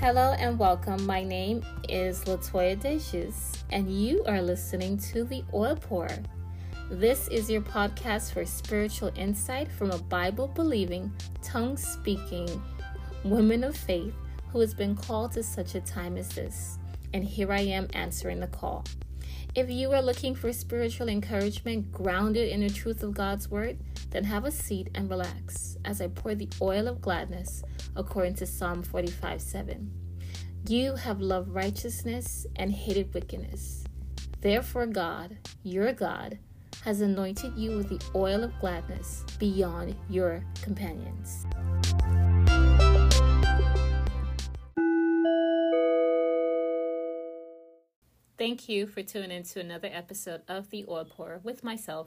Hello and welcome. My name is Latoya Deschutes, and you are listening to The Oil Pour. This is your podcast for spiritual insight from a Bible believing, tongue speaking woman of faith who has been called to such a time as this. And here I am answering the call. If you are looking for spiritual encouragement grounded in the truth of God's word, then have a seat and relax as I pour the oil of gladness according to Psalm 45 7. You have loved righteousness and hated wickedness. Therefore, God, your God, has anointed you with the oil of gladness beyond your companions. Thank you for tuning in to another episode of The Oil Pour with myself,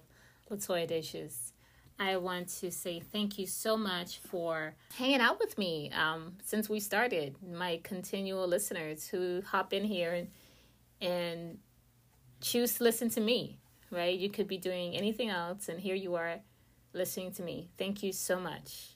Latoya Dishes. I want to say thank you so much for hanging out with me um, since we started. My continual listeners who hop in here and and choose to listen to me. Right? You could be doing anything else, and here you are listening to me. Thank you so much.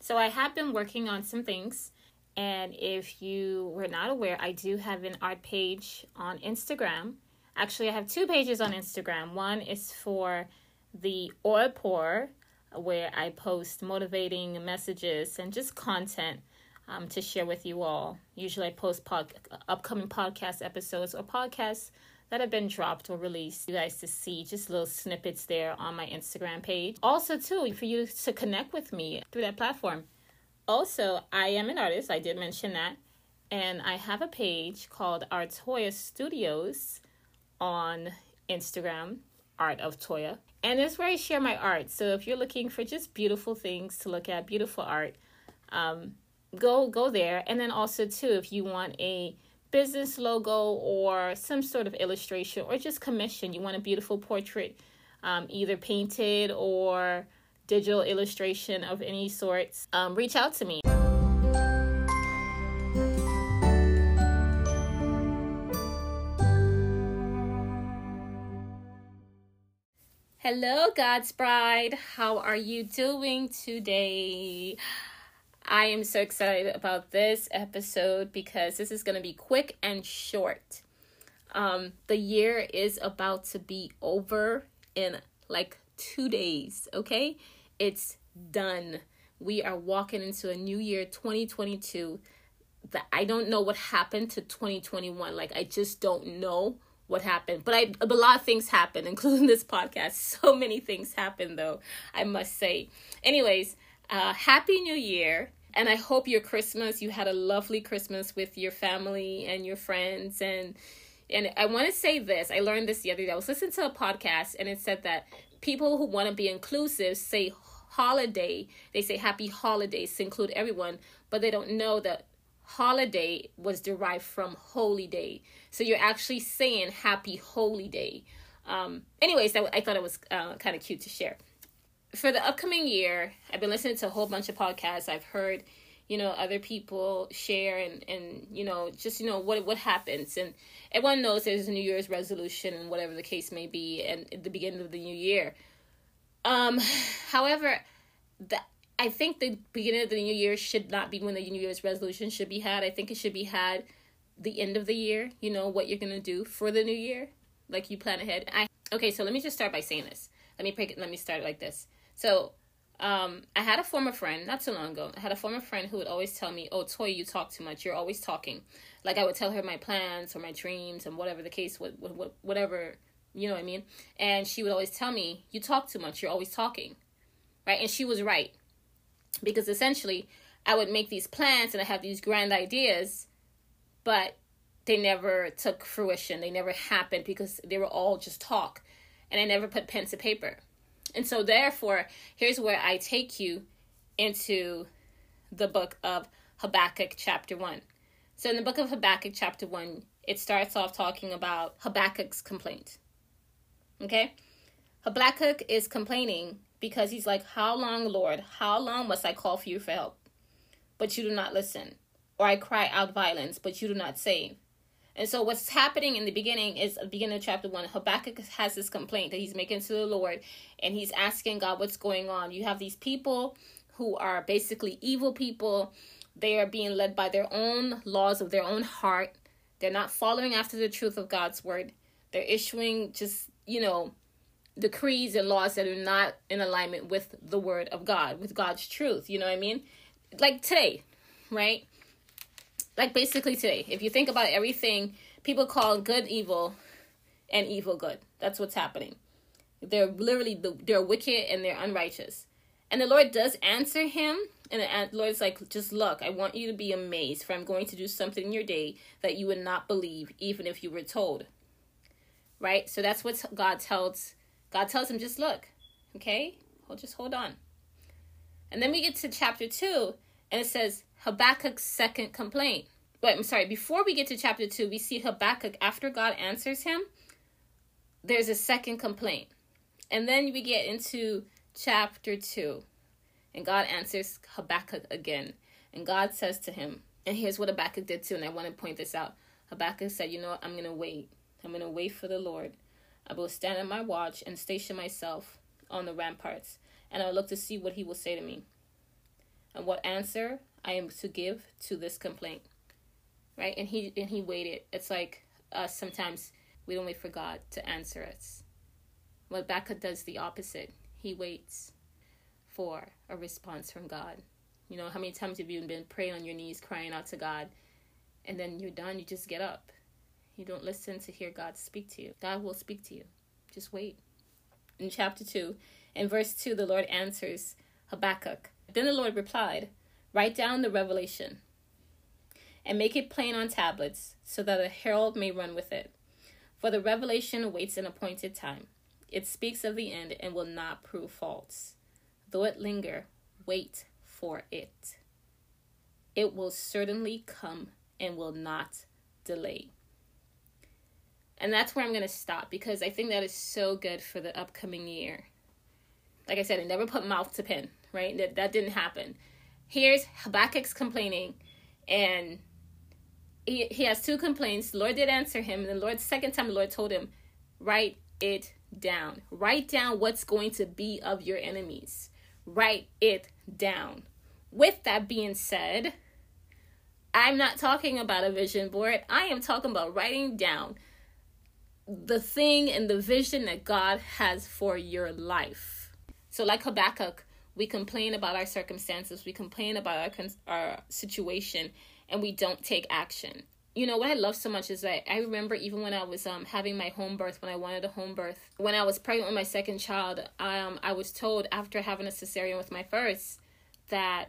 So I have been working on some things and if you were not aware, I do have an art page on Instagram. Actually, I have two pages on Instagram. One is for the oil pour, where I post motivating messages and just content um, to share with you all. Usually, I post pod- upcoming podcast episodes or podcasts that have been dropped or released. You guys to see just little snippets there on my Instagram page. Also, too, for you to connect with me through that platform also, I am an artist. I did mention that. And I have a page called Art Artoya Studios on Instagram, Art of Toya. And it's where I share my art. So if you're looking for just beautiful things to look at, beautiful art, um, go go there. And then also too, if you want a business logo or some sort of illustration or just commission, you want a beautiful portrait, um, either painted or digital illustration of any sorts, um, reach out to me. Hello, God's bride. How are you doing today? I am so excited about this episode because this is going to be quick and short. Um, the year is about to be over in like two days, okay? It's done. We are walking into a new year 2022 that I don't know what happened to 2021. Like I just don't know what happened. But I a lot of things happened, including this podcast. So many things happened though, I must say. Anyways, uh happy new year. And I hope your Christmas, you had a lovely Christmas with your family and your friends and and I want to say this. I learned this the other day. I was listening to a podcast and it said that people who want to be inclusive say holiday, they say happy holidays to include everyone, but they don't know that holiday was derived from holy day. So you're actually saying happy holy day. Um, anyways, I thought it was uh, kind of cute to share. For the upcoming year, I've been listening to a whole bunch of podcasts. I've heard, you know, other people share and, and you know, just, you know, what what happens. And everyone knows there's a New Year's resolution and whatever the case may be and at the beginning of the new year. Um, however, the I think the beginning of the new year should not be when the New Year's resolution should be had. I think it should be had the end of the year. You know what you're gonna do for the new year, like you plan ahead. I okay. So let me just start by saying this. Let me it. Let me start like this. So, um, I had a former friend not too long ago. I had a former friend who would always tell me, "Oh, Toy, you talk too much. You're always talking." Like I would tell her my plans or my dreams and whatever the case, what, what whatever you know what I mean? And she would always tell me, You talk too much, you're always talking. Right? And she was right. Because essentially, I would make these plans and I have these grand ideas, but they never took fruition. They never happened because they were all just talk. And I never put pen to paper. And so, therefore, here's where I take you into the book of Habakkuk, chapter 1. So, in the book of Habakkuk, chapter 1, it starts off talking about Habakkuk's complaint. Okay? Habakkuk is complaining because he's like, How long, Lord? How long must I call for you for help? But you do not listen. Or I cry out violence, but you do not save. And so what's happening in the beginning is the beginning of chapter one. Habakkuk has this complaint that he's making to the Lord, and he's asking God what's going on. You have these people who are basically evil people. They are being led by their own laws of their own heart. They're not following after the truth of God's word. They're issuing just, you know, decrees and laws that are not in alignment with the word of God, with God's truth. You know what I mean? Like today, right? Like basically today, if you think about everything, people call good evil and evil good. That's what's happening. They're literally they're wicked and they're unrighteous. And the Lord does answer him, and the Lord's like, just look, I want you to be amazed, for I'm going to do something in your day that you would not believe, even if you were told. Right? So that's what God tells God tells him, just look, okay? Hold just hold on. And then we get to chapter two, and it says Habakkuk's second complaint. But I'm sorry, before we get to chapter two, we see Habakkuk after God answers him, there's a second complaint. And then we get into chapter 2. And God answers Habakkuk again. And God says to him, and here's what Habakkuk did too, and I want to point this out. Habakkuk said, You know what? I'm to wait. I'm going to wait for the Lord. I will stand at my watch and station myself on the ramparts, and I will look to see what he will say to me, and what answer I am to give to this complaint. Right? And he and he waited. It's like us sometimes we don't wait for God to answer us. Well, Habakkuk does the opposite. He waits for a response from God. You know, how many times have you been praying on your knees, crying out to God, and then you're done, you just get up. You don't listen to hear God speak to you. God will speak to you. Just wait. In chapter 2, in verse 2, the Lord answers Habakkuk. Then the Lord replied, Write down the revelation and make it plain on tablets so that a herald may run with it. For the revelation awaits an appointed time. It speaks of the end and will not prove false. Though it linger, wait for it. It will certainly come and will not delay. And that's where I'm going to stop because I think that is so good for the upcoming year. Like I said, I never put mouth to pen, right? That, that didn't happen. Here's Habakkuk's complaining, and he, he has two complaints. The Lord did answer him. And the Lord, second time, the Lord told him, write it down. Write down what's going to be of your enemies. Write it down. With that being said, I'm not talking about a vision board. I am talking about writing down the thing and the vision that God has for your life. So, like Habakkuk, we complain about our circumstances, we complain about our, our situation, and we don't take action. You know what I love so much is that I remember even when I was um having my home birth, when I wanted a home birth, when I was pregnant with my second child, um I was told after having a cesarean with my first that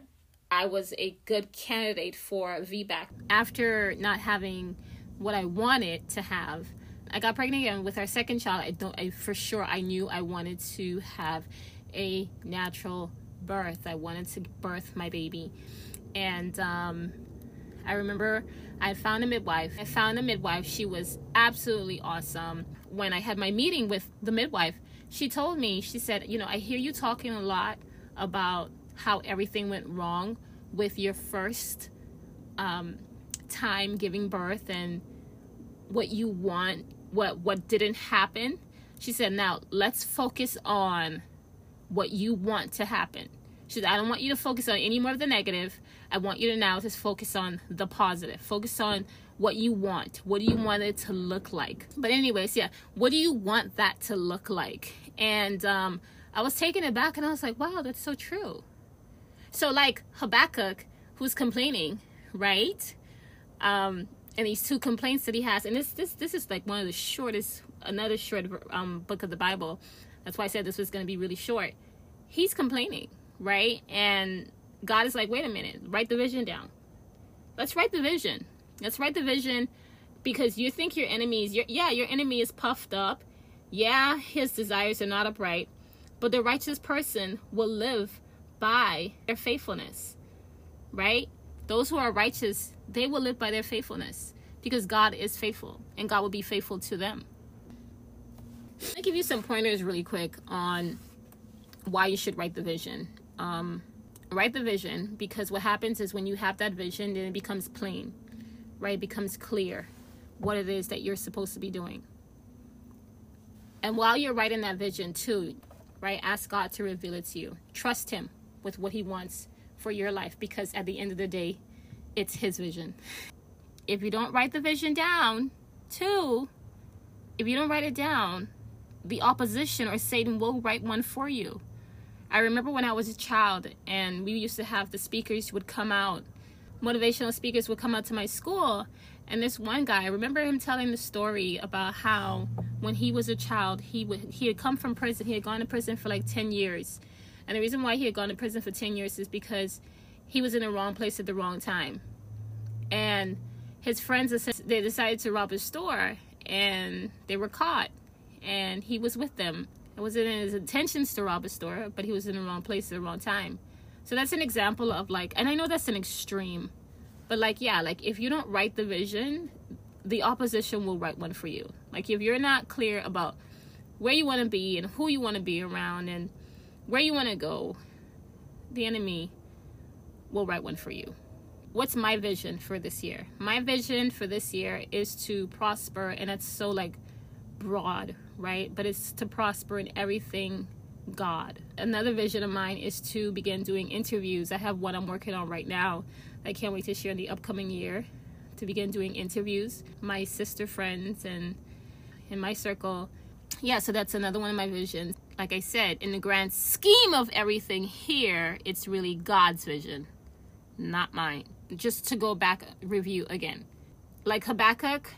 I was a good candidate for VBAC. After not having what I wanted to have, I got pregnant again with our second child. I don't I for sure I knew I wanted to have a natural birth. I wanted to birth my baby. And um I remember I found a midwife. I found a midwife. She was absolutely awesome. When I had my meeting with the midwife, she told me, she said, You know, I hear you talking a lot about how everything went wrong with your first um, time giving birth and what you want, what what didn't happen. She said, "Now let's focus on what you want to happen." She said, "I don't want you to focus on any more of the negative. I want you to now just focus on the positive. Focus on what you want. What do you want it to look like? But anyways, yeah, what do you want that to look like? And um, I was taken aback, and I was like, wow, that's so true. So like Habakkuk, who's complaining, right? Um, and these two complaints that he has, and this this this is like one of the shortest, another short um, book of the Bible. That's why I said this was going to be really short. He's complaining, right? And God is like, wait a minute, write the vision down. Let's write the vision. Let's write the vision because you think your enemy is, your, yeah, your enemy is puffed up. Yeah, his desires are not upright, but the righteous person will live by their faithfulness, right? Those who are righteous, they will live by their faithfulness because God is faithful and God will be faithful to them. Let me give you some pointers really quick on why you should write the vision. Um, write the vision because what happens is when you have that vision, then it becomes plain, right? It becomes clear what it is that you're supposed to be doing. And while you're writing that vision, too, right, ask God to reveal it to you. Trust Him with what He wants for your life because at the end of the day, it's his vision. If you don't write the vision down, two, if you don't write it down, the opposition or Satan will write one for you. I remember when I was a child and we used to have the speakers would come out, motivational speakers would come out to my school. And this one guy, I remember him telling the story about how when he was a child, he would he had come from prison. He had gone to prison for like 10 years. And the reason why he had gone to prison for 10 years is because he was in the wrong place at the wrong time. And his friends they decided to rob his store and they were caught and he was with them it wasn't in his intentions to rob a store, but he was in the wrong place at the wrong time. So that's an example of like, and I know that's an extreme, but like, yeah, like if you don't write the vision, the opposition will write one for you. Like if you're not clear about where you want to be and who you want to be around and where you want to go, the enemy will write one for you. What's my vision for this year? My vision for this year is to prosper, and it's so like broad, right? But it's to prosper in everything God. Another vision of mine is to begin doing interviews. I have one I'm working on right now. I can't wait to share in the upcoming year to begin doing interviews. My sister friends and in my circle. Yeah, so that's another one of my visions. Like I said, in the grand scheme of everything here, it's really God's vision, not mine. Just to go back review again. Like Habakkuk,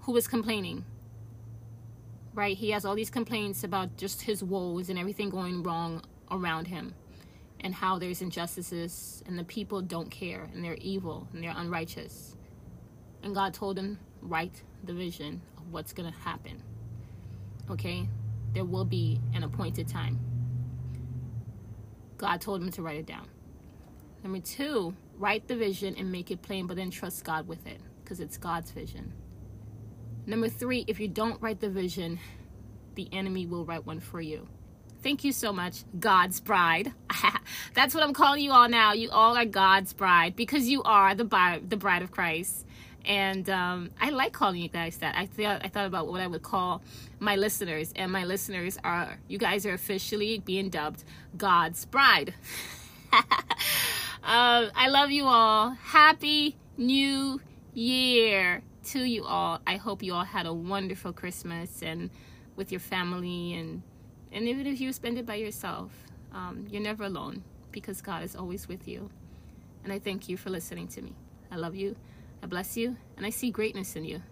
who was complaining right? He has all these complaints about just his woes and everything going wrong around him and how there's injustices and the people don't care and they're evil and they're unrighteous. And God told him, write the vision of what's going to happen. Okay? There will be an appointed time. God told him to write it down. Number two, write the vision and make it plain, but then trust God with it because it's God's vision. Number three, if you don't write the vision, the enemy will write one for you. Thank you so much, God's bride. That's what I'm calling you all now. You all are God's bride because you are the bride, the bride of Christ. And um, I like calling you guys that. I thought I thought about what I would call my listeners, and my listeners are you guys are officially being dubbed God's bride. uh, I love you all. Happy New Year to you all. I hope you all had a wonderful Christmas and with your family and and even if you spend it by yourself, um, you're never alone because God is always with you. And I thank you for listening to me. I love you. I bless you, and I see greatness in you.